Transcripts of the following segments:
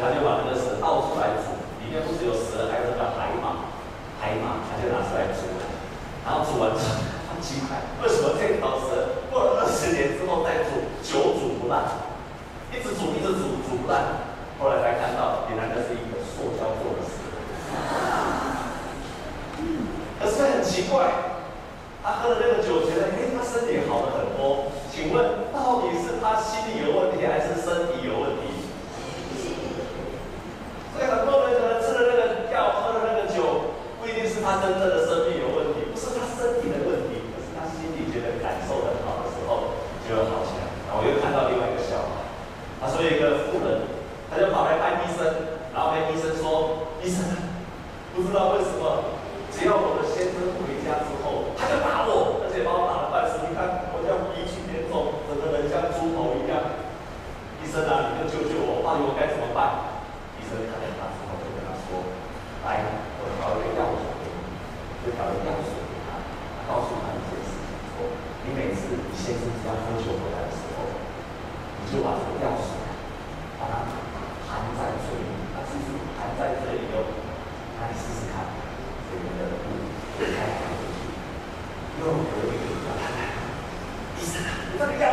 他就把这个蛇倒出来煮里面不是有蛇还有这个海马海马他就拿出来煮然后煮完之后他几块二十の泳ぎをない。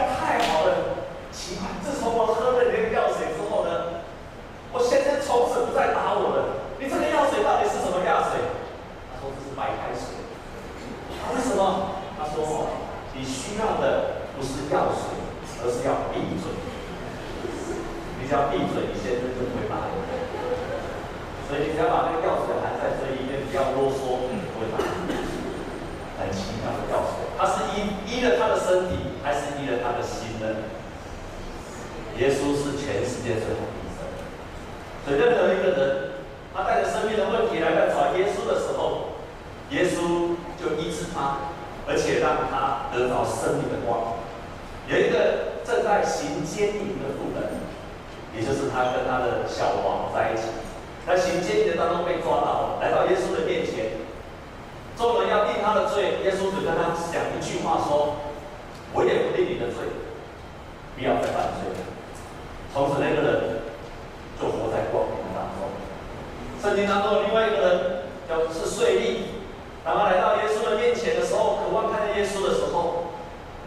耶稣的时候，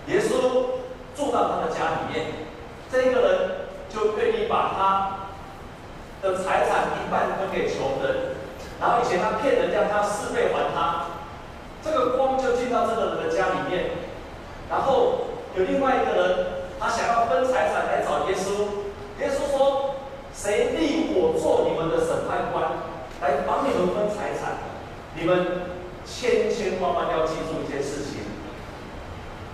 耶稣住到他的家里面，这个人就愿意把他的财产一半分给穷人，然后以前他骗人家，他四倍还他，这个光就进到这个人的家里面，然后有另外一个人，他想要分财产来找耶稣，耶稣说：“谁立我做你们的审判官，来帮你们分财产，你们千千万万要记住一件事情。”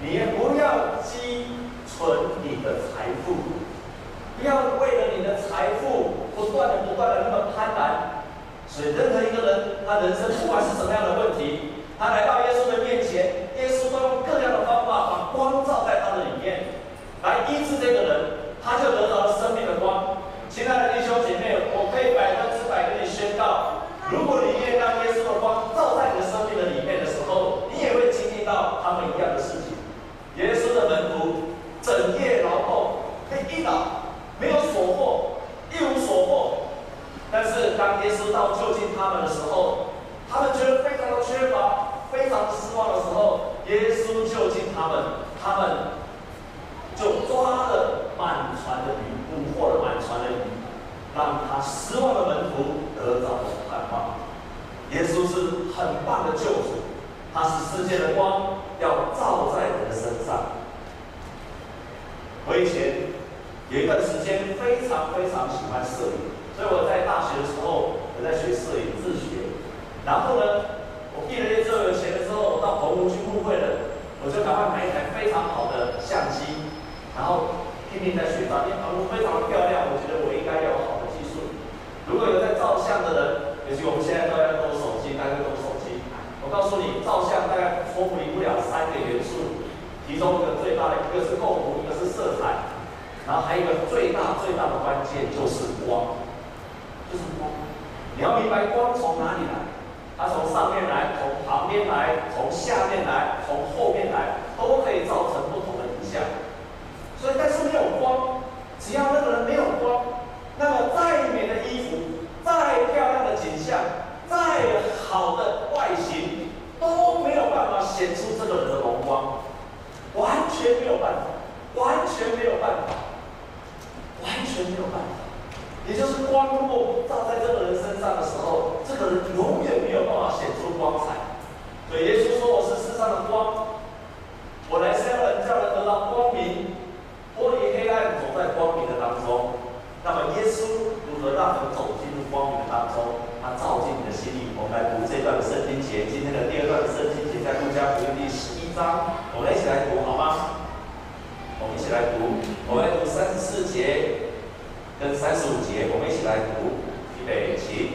你也不要积存你的财富，不要为了你的财富不断的、不断的那么贪婪。所以，任何一个人，他人生不管是什么样的问题，他来到耶稣的面前，耶稣都用各样的方法把光照在他的里面，来医治这个人，他就得到了生命的光。亲爱的弟兄姐妹，我可以百分之百跟你宣告，如果你愿意让耶稣的光照在你的生命的里面的时候，你也会经历到他们一样的事情。耶稣的门徒整夜劳动，可以一劳没有所获，一无所获。但是当耶稣到就近他们的时候，他们觉得非常的缺乏，非常的失望的时候，耶稣就近他们，他们就抓了满船的鱼，捕获了满船的鱼，让他失望的门徒得到了盼望。耶稣是很棒的救主，他是世界的光，要照在人的身上。我以前有一段时间非常非常喜欢摄影。所以我在大学的时候，我在学摄影自学。然后呢，我毕了业之后有钱了之后，我到澎湖去牧会了，我就赶快买一台非常好的相机，然后拼命在学照。因为澎湖非常漂亮，我觉得我应该有好的技术。如果有在照相的人，尤其我们现在都有手机，大家都有手机。我告诉你，照相大概脱离不了三个元素，其中一个最大的一个是构图，一个是色彩，然后还有一个最大最大的关键就是光。就是光，你要明白光从哪里来，它从上面来，从旁边来，从下面来，从后面来，都可以造成不同的影响。所以，但是没有光，只要那个人没有光，那么再美的衣服，再漂亮的景象，再好的外形，都没有办法显出这个人的荣光，完全没有办法，完全没有办法，完全没有办法。也就是光如果照在这个人身上的时候，这个人永远没有办法显出光彩。所以耶稣说：“我是世上的光，我来是要人叫人得到光明，脱离黑暗，走在光明的当中。”那么耶稣如何让人走进入光明的当中？他照进你的心里。我们来读这段圣经节，今天的第二段圣经节在路加福音第十一章，我们来？一起来读，我们来读三十四节。跟三十五节，我们一起来读，预备起。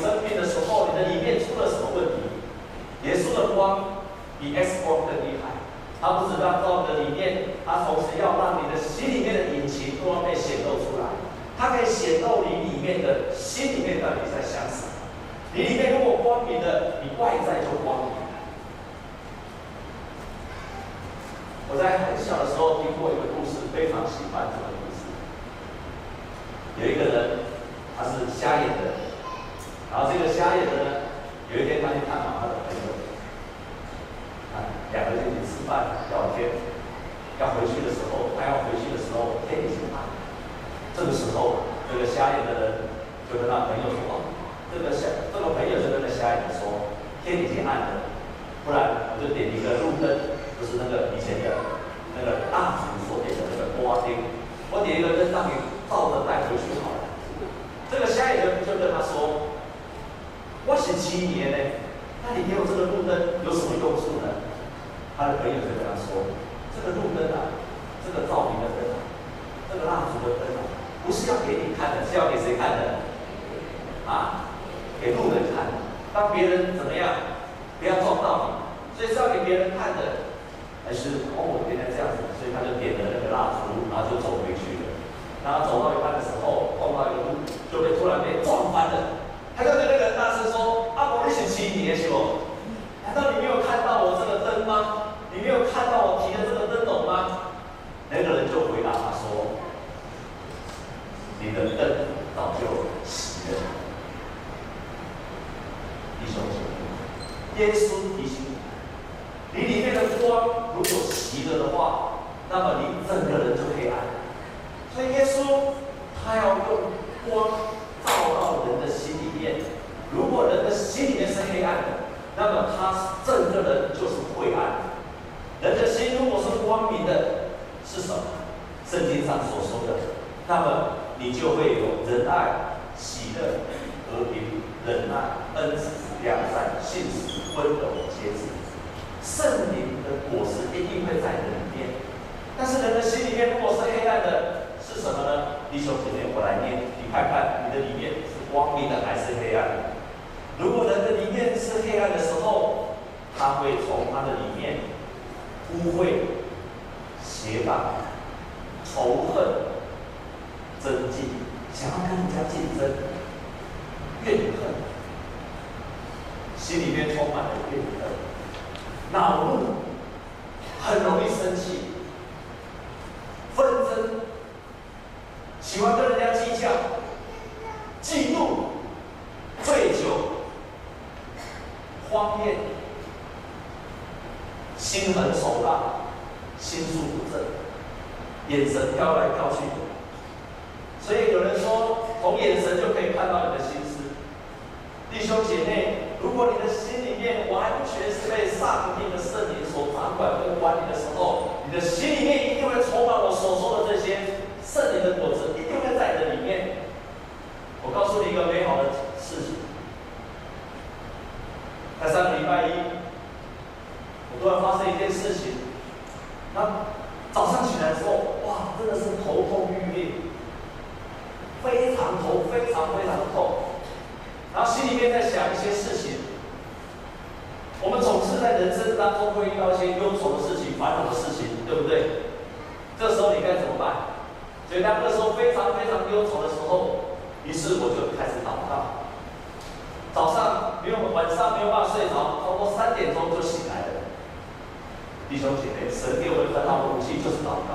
生病的时候，你的里面出了什么问题？耶稣的光比 X 光更厉害，他不只是照你的里面，他同时要让你的心里面的隐情都要被显露出来。它可以显露你里面的心里面的你在想什么，你里面如果光明的，你外在就光明。我在很小的时候听过一个故事，非常喜欢这个故事。有一个人他是瞎眼的。然后这个瞎眼的呢，有一天他去探访他的朋友，啊，两个人一起吃饭聊天，要回去的时候，他要回去的时候天已经暗，这个时候这个瞎眼的人就跟他朋友说，这个瞎这个朋友就跟那瞎眼的说，天已经暗了，不然我就点一个路灯，就是那个以前的那个大厨所点的那个锅丁，我点一个灯让你照着带回去好了。这个瞎眼的人就跟他说。我是七年呢，那你给我这个路灯有什么用处呢？他的朋友就跟他说：“这个路灯啊，这个照明的灯啊，这个蜡烛的灯啊，不是要给你看的，是要给谁看的？啊，给路人看，让别人怎么样，不要撞到你，所以是要给别人看的，还是偶尔？”不会邪满仇恨尊敬想要跟人家竞争怨恨心里面充满了怨恨。恼怒很容易生气纷争喜欢跟人家眼神飘来飘去弟兄姐妹，神六我们很好的武器就是祷。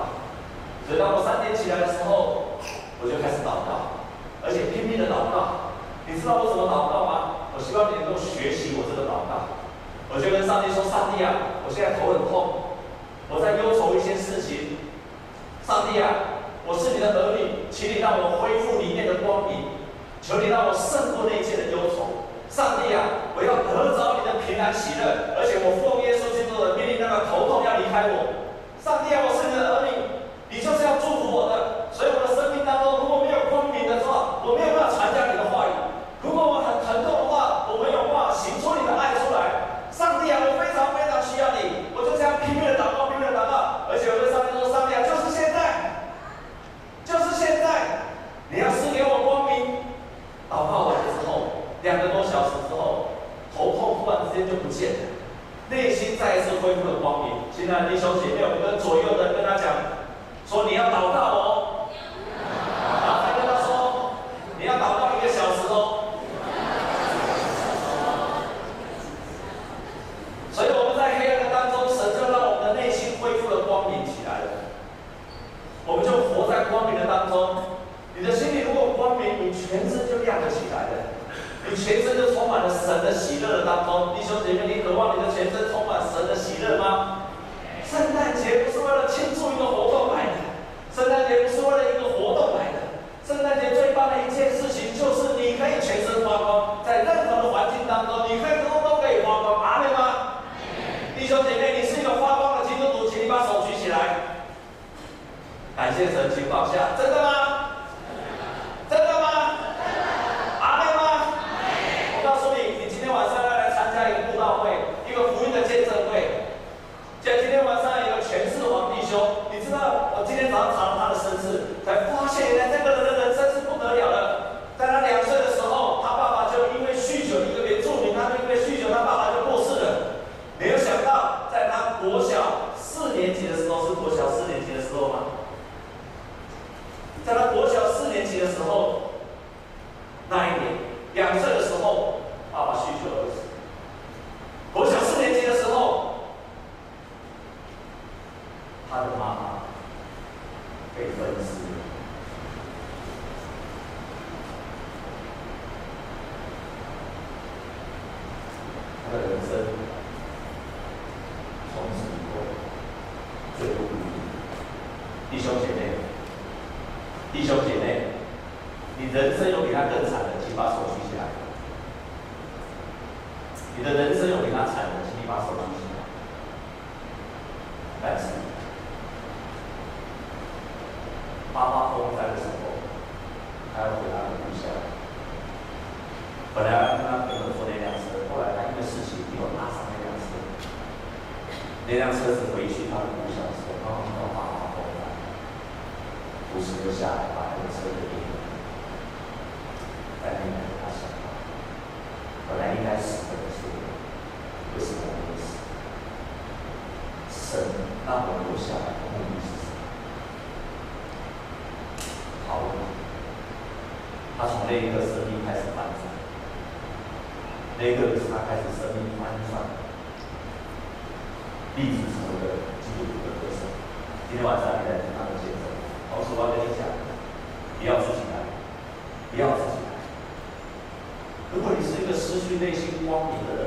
内心光明的人，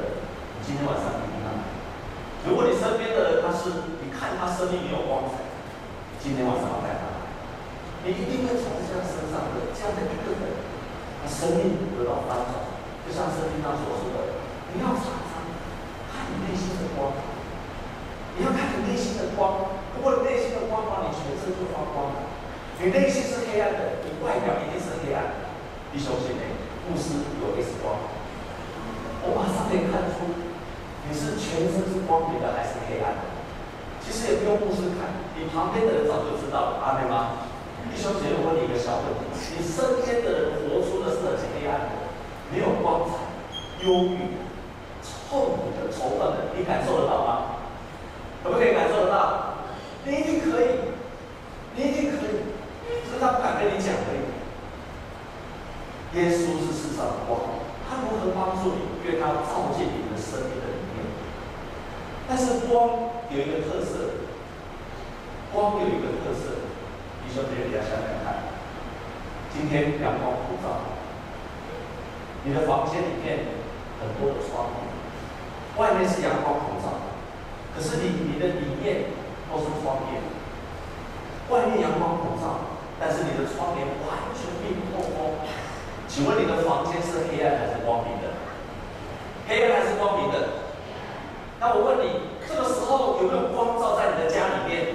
你今天晚上一定要来。如果你身边的人他是，你看他生命没有光彩，今天晚上要带他来，你一定会从这样身上的这样的一个人，他生命得到翻转。就像圣经上所说的，你要常常看你内心的光，你要看你内心的光。如果你内心的光把你全身就发光，你内心是黑暗的，你外表一定是黑暗的。弟兄姐妹，牧师有 X 光，我马上可以看出你是全身是光明的还是黑暗的。其实也不用牧师看，你旁边的人早就知道了，阿妹吗？弟兄姐妹，问你一个小问题：你身边的人活出的是很黑暗的，没有光彩、忧郁、痛苦的、仇恨的，你感受得到吗？可不可以感受得到？你一定可以，你一定可以，只是他不敢跟你讲而已。耶稣是世上的光，他如何帮助你？因为他照进你的生命的里面。但是光有一个特色，光有一个特色，弟兄姐妹，大家想想看，今天阳光普照，你的房间里面很多的窗户，外面是阳光普照，可是你你的里面都是窗帘，外面阳光普照，但是你的窗帘完全密不透风。请问你的房间是黑暗还是光明的？黑暗还是光明的？那我问你，这个时候有没有光照在你的家里面？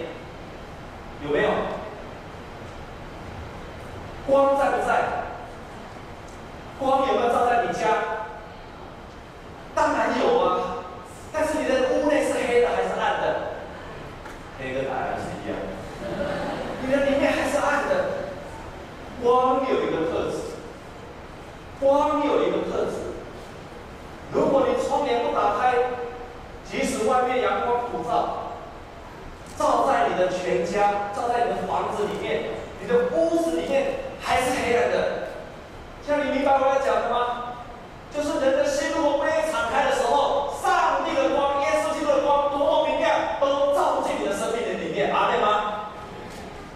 有没有？光在不在？光有没有照在你家？当然有啊。但是你的屋内是黑的还是暗的？黑跟暗是一样的。你的里面还是暗的。光有一个特质。光有一个特质，如果你窗帘不打开，即外面阳光普照，照在你的全家，照在你的房子里面，你的屋子里面还是黑暗的。像你明白我要讲的吗？就是人的心如果被敞开的时候，上帝的光、耶稣基督的光多么明亮，都照进你的生命的里面，阿们吗？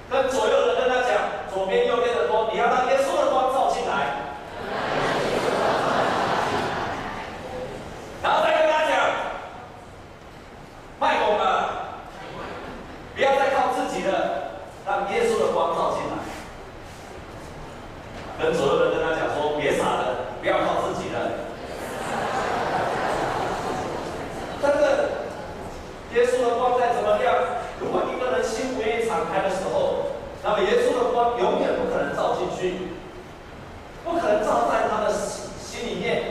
跟左右的人跟他讲，左边右边的光，你要让耶稣的光照进来。然后再跟他讲，卖狗了，不要再靠自己了，让耶稣的光照进来。跟左右的跟他讲说，别傻了，不要靠自己了。真的，耶稣的光再怎么亮，如果一个人心不愿意敞开的时候，那么耶稣的光永远不可能照进去，不可能照在他的心心里面。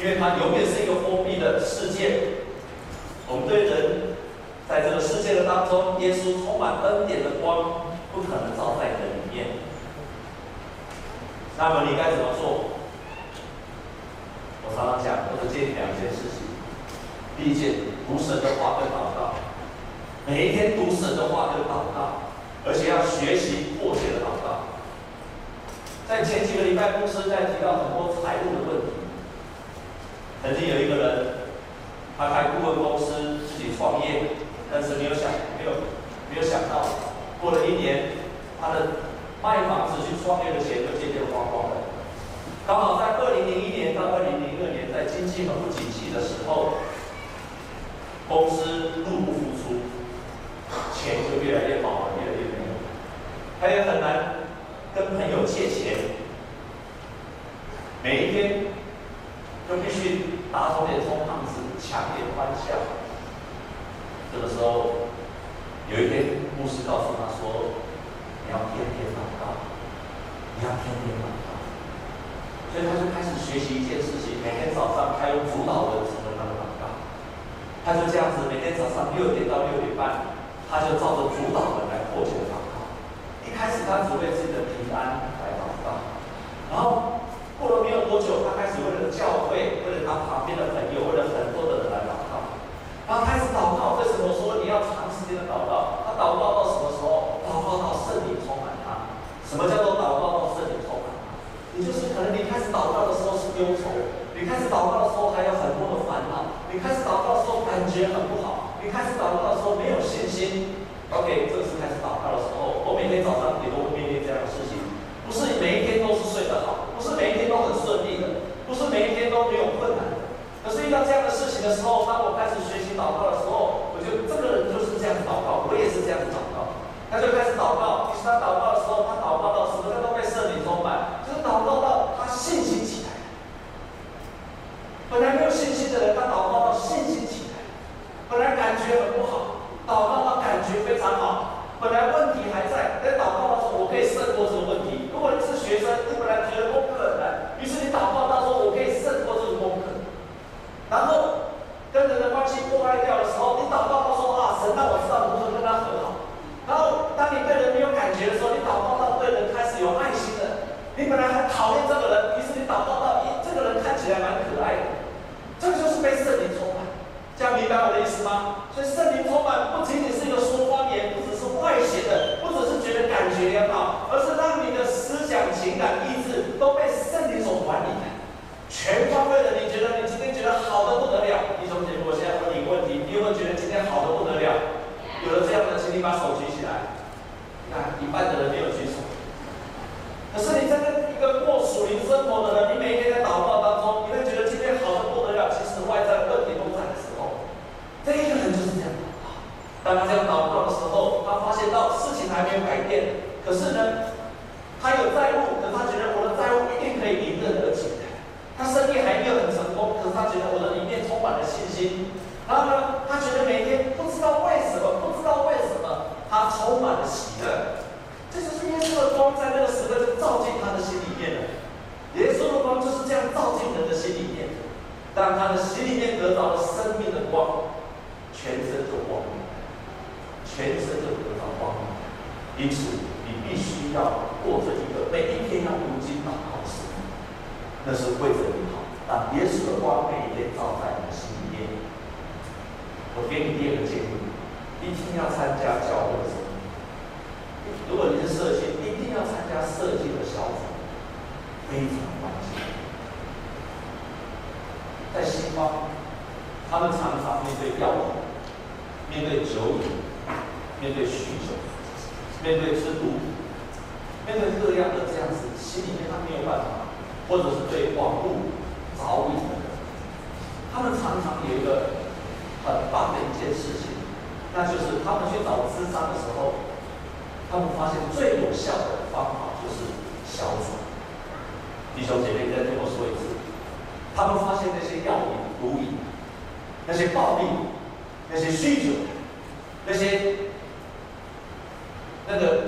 因为它永远是一个封闭的世界，我们对人在这个世界的当中，耶稣充满恩典的光不可能照在你的里面。那么你该怎么做？我常常讲，我是建议两件事情：第一件，读神的话跟祷告，每一天读神的话跟祷告，而且要学习迫切的祷告。在前几个礼拜，牧师在提到很多财务的问题。曾经有一个人，他开顾问公司，自己创业，但是没有想，没有，没有想到，过了一年，他的卖房子去创业的钱就渐渐花光了。刚好在二零零一年到二零零二年，在经济很不景气的时候，公司入不敷出，钱就越来越薄了，越来越没有。跟朋友借钱，每一天都必须打肿脸充胖子，强颜欢笑。这个时候，有一天牧师告诉他说：“你要天天祷告，你要天天祷告。”所以他就开始学习一件事情，每天早上他用主导文成为他的祷告。他就这样子，每天早上六点到六点半，他就照着主导文来破解。开始他只为自己的平安来祷告，然后过了没有多久，他开始为了教会，为了他旁边的朋友，为了很多的人来祷告。然后开始祷告，为什么说你要长时间的祷告？他祷告到什么时候？祷告到圣灵充满他。什么叫做祷告到圣灵充满他？也就是可能你开始祷告的时候是忧愁，你开始祷告的时候还有很多的烦恼，你开始祷告的时候感觉很不好，你开始祷告的时候没有信心。OK，这是开始祷告的时候。每天早上也都会面对这样的事情，不是每一天都是睡得好，不是每一天都很顺利的，不是每一天都没有困难。可是遇到这样的事情的时候，当我开始学习祷告的时候，我就这个人就是这样子祷告，我也是这样子祷告。他就开始祷告，其实他祷告的时候，他祷告到什么？他都被圣灵充满，就是祷告到他信心起来。本来没有信心的人，他祷告到信心起来；本来感觉很不好，祷告到感觉非常好；本来问题还在，在祷告的时候，我可以胜过这个问题。如果你是学生，你本来觉得功课很难，于是你祷告到说，我可以胜过这个功课。然后跟人的关系破坏掉的时候，你祷告到说啊，神让我知道如何跟他和好。然后当你对人没有感觉的时候，你祷告到对人开始有爱心了。你本来很讨厌这个人，于是你祷告到，咦，这个人看起来蛮可爱的。这个就是被圣灵充满。这样明白我的意思吗？所以圣灵充满不仅仅是一个说方言，不只是外显的，不只是觉得感觉良好，而是让你的思想、情感、意志都被圣灵所管理的。全方位的，你觉得你今天觉得好的不得了，弟兄姐妹，我现在问你一个问题：你有没有觉得今天好的不得了？有了这样的，请你把手举起来。你看，一半的人没有举手。可是你真的一个过属灵生活的人，你每天在祷告当中，你会觉得今天好的不得了。其实外在问题都在的时候，这一个人就是这样祷告。当他这样祷告的时候，他发现到事情还没有改变，可是呢，他有债务，可是他觉得我的债务一定可以迎刃而解。他生意还没有很成功，可是他觉得我的里面充满了信心。然后呢，他觉得每天不知道为什么，不知道为什么，他充满了喜乐。这就是耶稣的光在那个时刻就照进他的心里面了。耶稣的光就是这样照进人的心里面。当他的心里面得到了生命的光，全身就光明，全身就得到光明。因此，你必须要过着一个每一天要读经祷告的生活。那是为着你好，让耶稣的光每一天照在你的心里面。我给你第二个建议，一定要参加教会的生活。如果你是社青，一定要参加社青的小组，非常关键。在西方，他们常常面对药物，面对酒瘾，面对酗酒，面对吃毒，面对各样的这样子，心里面他没有办法。或者是对网络着瘾的人，他们常常有一个很棒的一件事情，那就是他们去找咨商的时候，他们发现最有效的方法就是小组。弟兄姐妹，再听我说一次，他们发现那些药瘾、毒瘾、那些暴力、那些酗酒、那些那个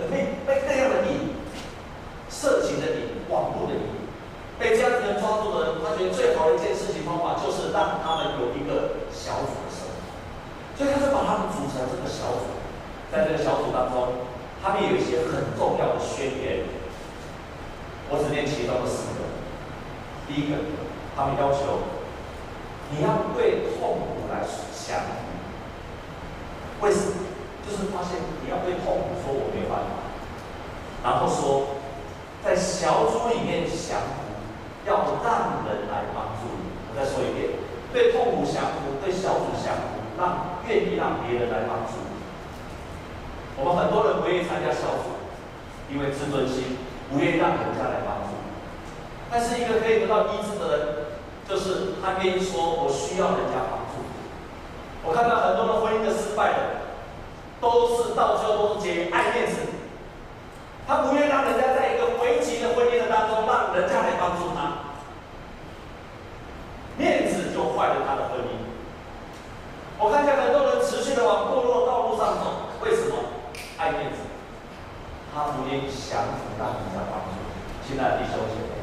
想降服到你的帮助。亲爱弟兄姐妹，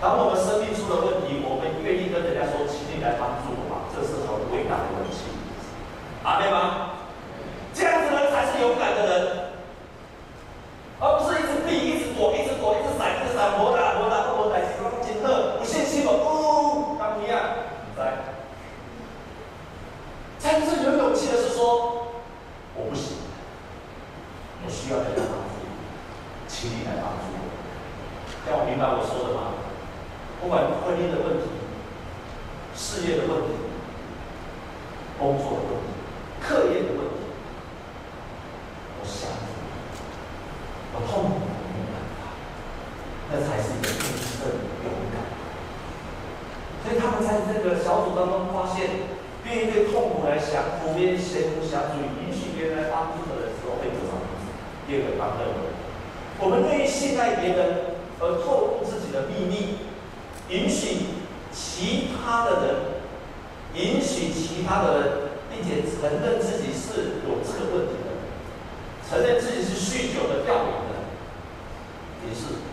当我们生命出了问题，我们愿意跟人家说，请你来帮助我吧，这是很伟大的勇气。阿对吗？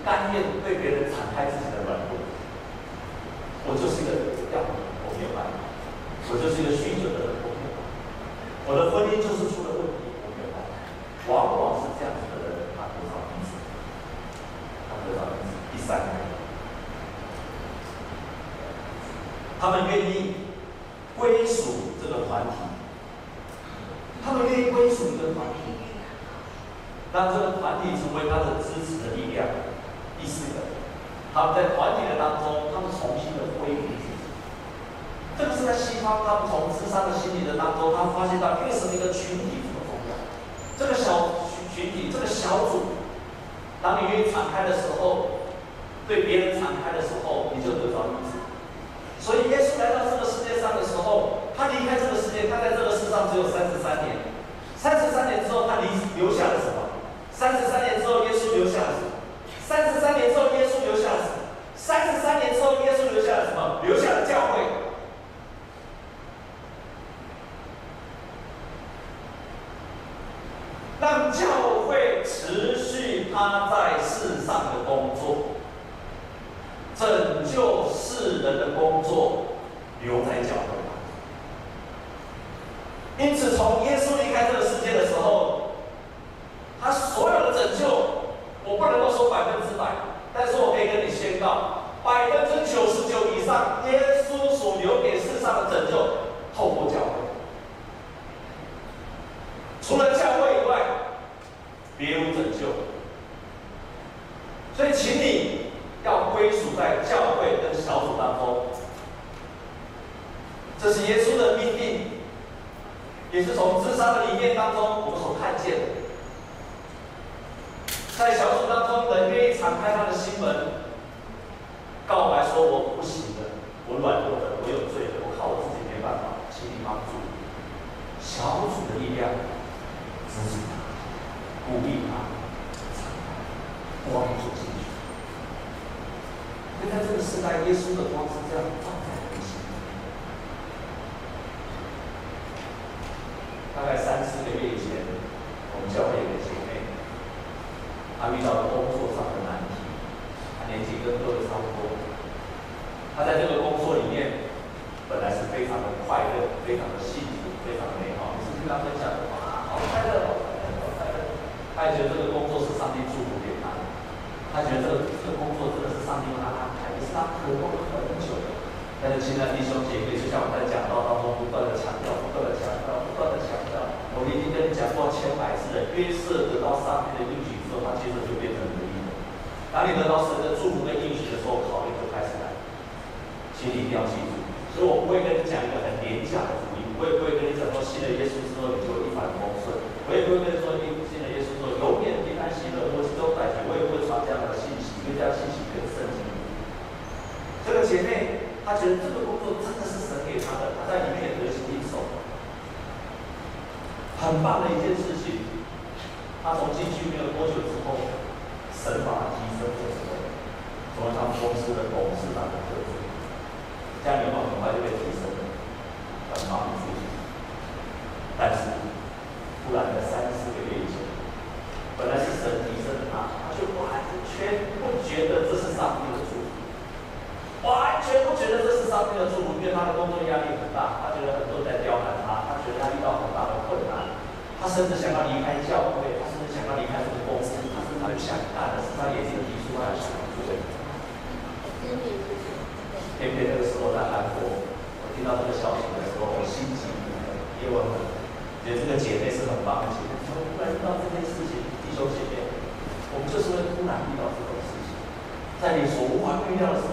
甘愿对别人敞开自己的软弱。我就是一个掉的，我没有办法；我就是一个酗酒的人，我没有办法；我的婚姻就是出了问题，我没有办法。往往是这样子的人，他得到的是，他得到的是第三个，他们愿意。工作留在教会，因此从耶稣离开这个世界的时候。他分享的，好快乐，快乐。他也觉得这个工作是上帝祝福给他的，他觉得这个这个工作真的是上帝为他安排，也是他渴望了很久的。但是亲爱的弟兄姐妹，就像我在讲道当中不断的强调，不断的强调，不断的强调，我们已经跟你讲过千百次了。约瑟得到上帝的应许之后，他接着就变成奴隶了。当你得到神的祝福跟应许的时候，考虑就开始来，请你一定要记住。所以我不会跟你讲一个很廉价的福音，我也不会跟你讲说新的耶稣他觉得这个工作真的是神给他的他在里面也得心应手。很棒的一件事情他从进去没有多久所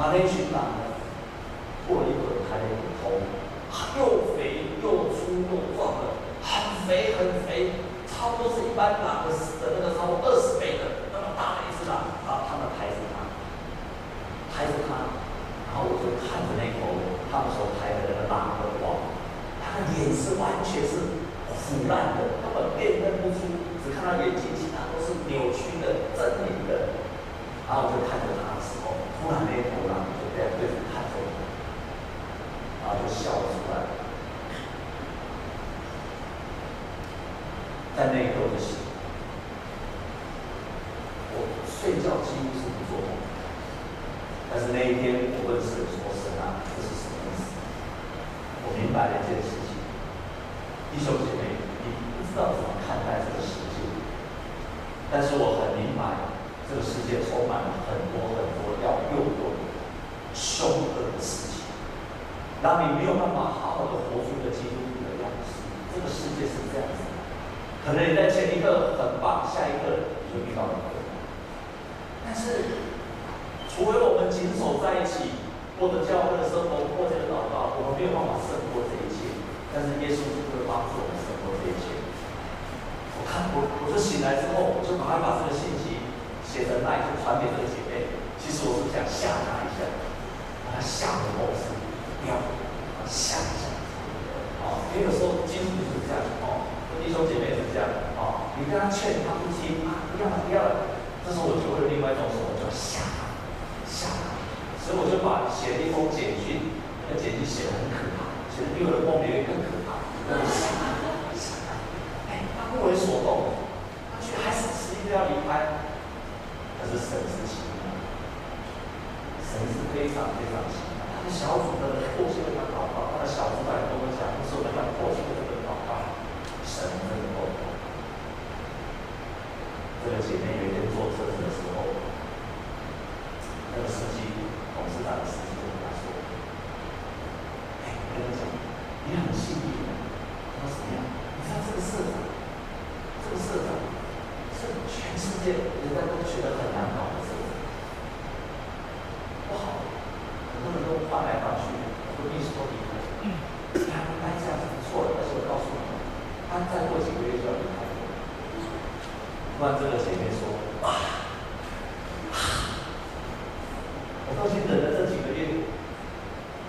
把天群狼呢过一会儿抬了一个头又肥又粗又壮的很肥很肥差不多是一般狼的的那个超过二十倍的那么大的一只狼啊他们抬着他抬着他然后我就看着那头他们所拍的那个狼的话他的脸是完全是腐烂的根本辨认不出只看到眼睛其他都是扭曲或者教会的生活破碎的祷告，我们没有办法胜过这一切。但是耶稣会帮助我们胜过这一切。我看我，我就醒来之后，我就赶快把这个信息写在那一处，传给这个姐妹。其实我是想吓她一下，把她吓的够死，不要吓一下。哦，因为有时候基督徒是这样，哦，弟兄姐妹是这样，哦，你跟她劝她不听，不要了，不要了。这时候我就会有另外一种说，我叫吓她，吓。所以我就把写了一封简讯，那简讯写的很可怕，写的比我的梦里面更可怕。他。换这个谁妹说：“啊。”我已经忍了这几个月，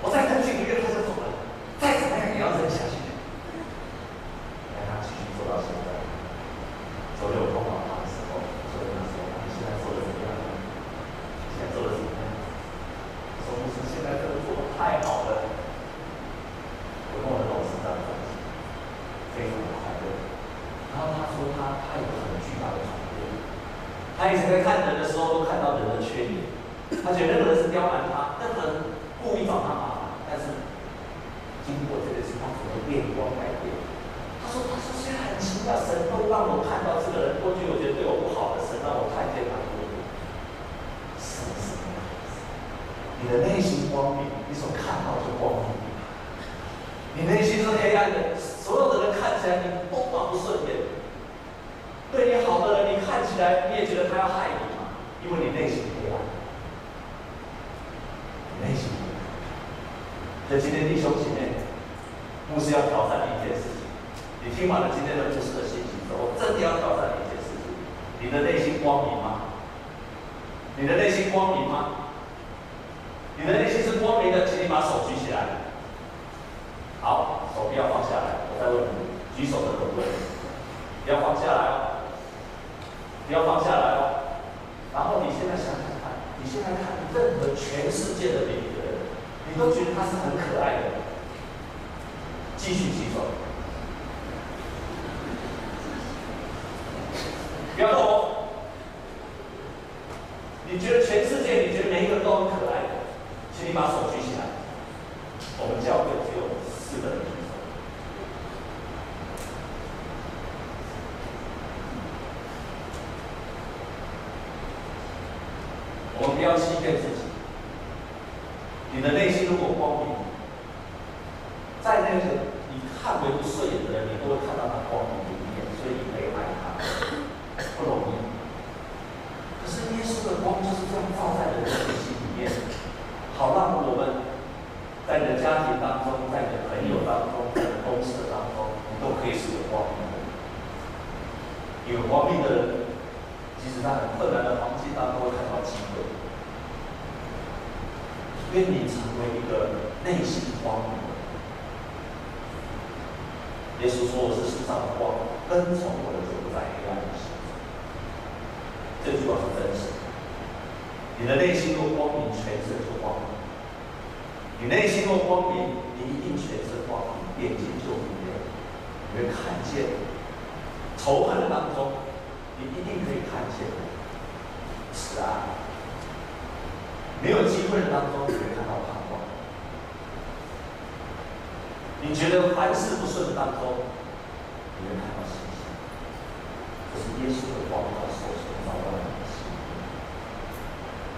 我再等几个月他就走了，再怎么样也要忍下去。让他继续做到现在。昨天我碰到他的时候，昨天他说：“你现在做的怎么样？现在做的怎么样？”说：“牧师，现在这个做的太好了。”我跟我的董事长关系非常的快乐。然后他说他他有很巨大的转变，他以前在看人的时候都看到人的缺点。他觉得那个人是刁难他，那个人故意找他麻烦。但是经过这个事，他整个面光改变。他说：“他说现在很奇妙，神都让我看到这个人，过去我觉得对我不好的神，让我看见他多点。什么什么样子？你的内心光明，你所看到就光明。你内心是黑暗的，所有的人看起来你都不顺眼。对你好的人，你看起来你也觉得他要害你嘛，因为你内心黑暗。”内心，所以今天弟兄姐妹，牧师要挑战你一件事情。你听完了今天的牧师的信息之后，真的要挑战一件事情：你的内心光明吗？你的内心光明吗？你的内心是光明的，请你把手举起来。好，手不要放下来。我再问你，举手的可不可以？不要放下来哦，不要放下来哦。然后你现在想想看。你现在看任何全世界的每一个人，你都觉得他是很可爱的。继续举手，不要动。你觉得全世界，你觉得每一个人都很可爱的，请你把手举起来。我们教会只有四个人举手。我们不要欺骗自己。你的内心如果光明，在那个你看为不顺眼的人，你都会看到他光明的一面，所以你可以爱他，不容易。可是耶稣的光就是这样照在人的内心里面，好让我们在你的家庭当中，在你的朋友当中，在你的公司当中，你都可以是有光明的。有光明的人。即使在很困难的环境当中，会看到机会。愿你成为一个内心光明的人。耶稣说：“我是世上的光，跟从我的就不在黑暗里行走。”这句话是真实。你的内心若光明，全身就光明。你内心若光明，你一定全身光明，眼睛就明亮。你会看见仇恨当中。你一定可以看见，是啊，没有机会的当中，你会看到盼望。你觉得凡事不顺的当中，你会看到信心。可是耶稣的光照手中照亮你的心。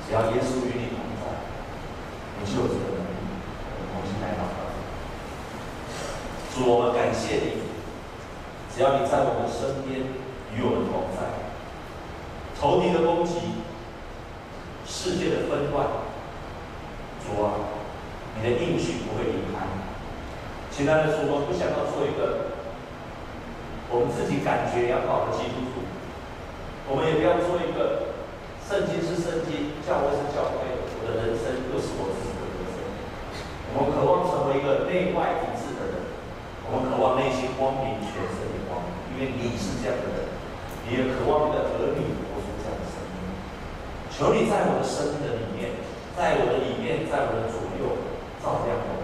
只要耶稣与你同在，你就有这个能力。我们同心来祷告。主，我们感谢你，只要你在我们身边。与我们同在，仇敌的攻击，世界的纷乱，主啊，你的应许不会离开。亲爱的主，我不想要做一个我们自己感觉良好的基督徒，我们也不要做一个圣经是圣经，教会是教会，我的人生又是我自己的人生。我们渴望成为一个内外一致的人，我们渴望内心光明，全身的光明，因为你是这样的人。你也渴望你的儿女活出这样的生命。求你在我的生命的里面，在我的里面，在我的左右，照亮我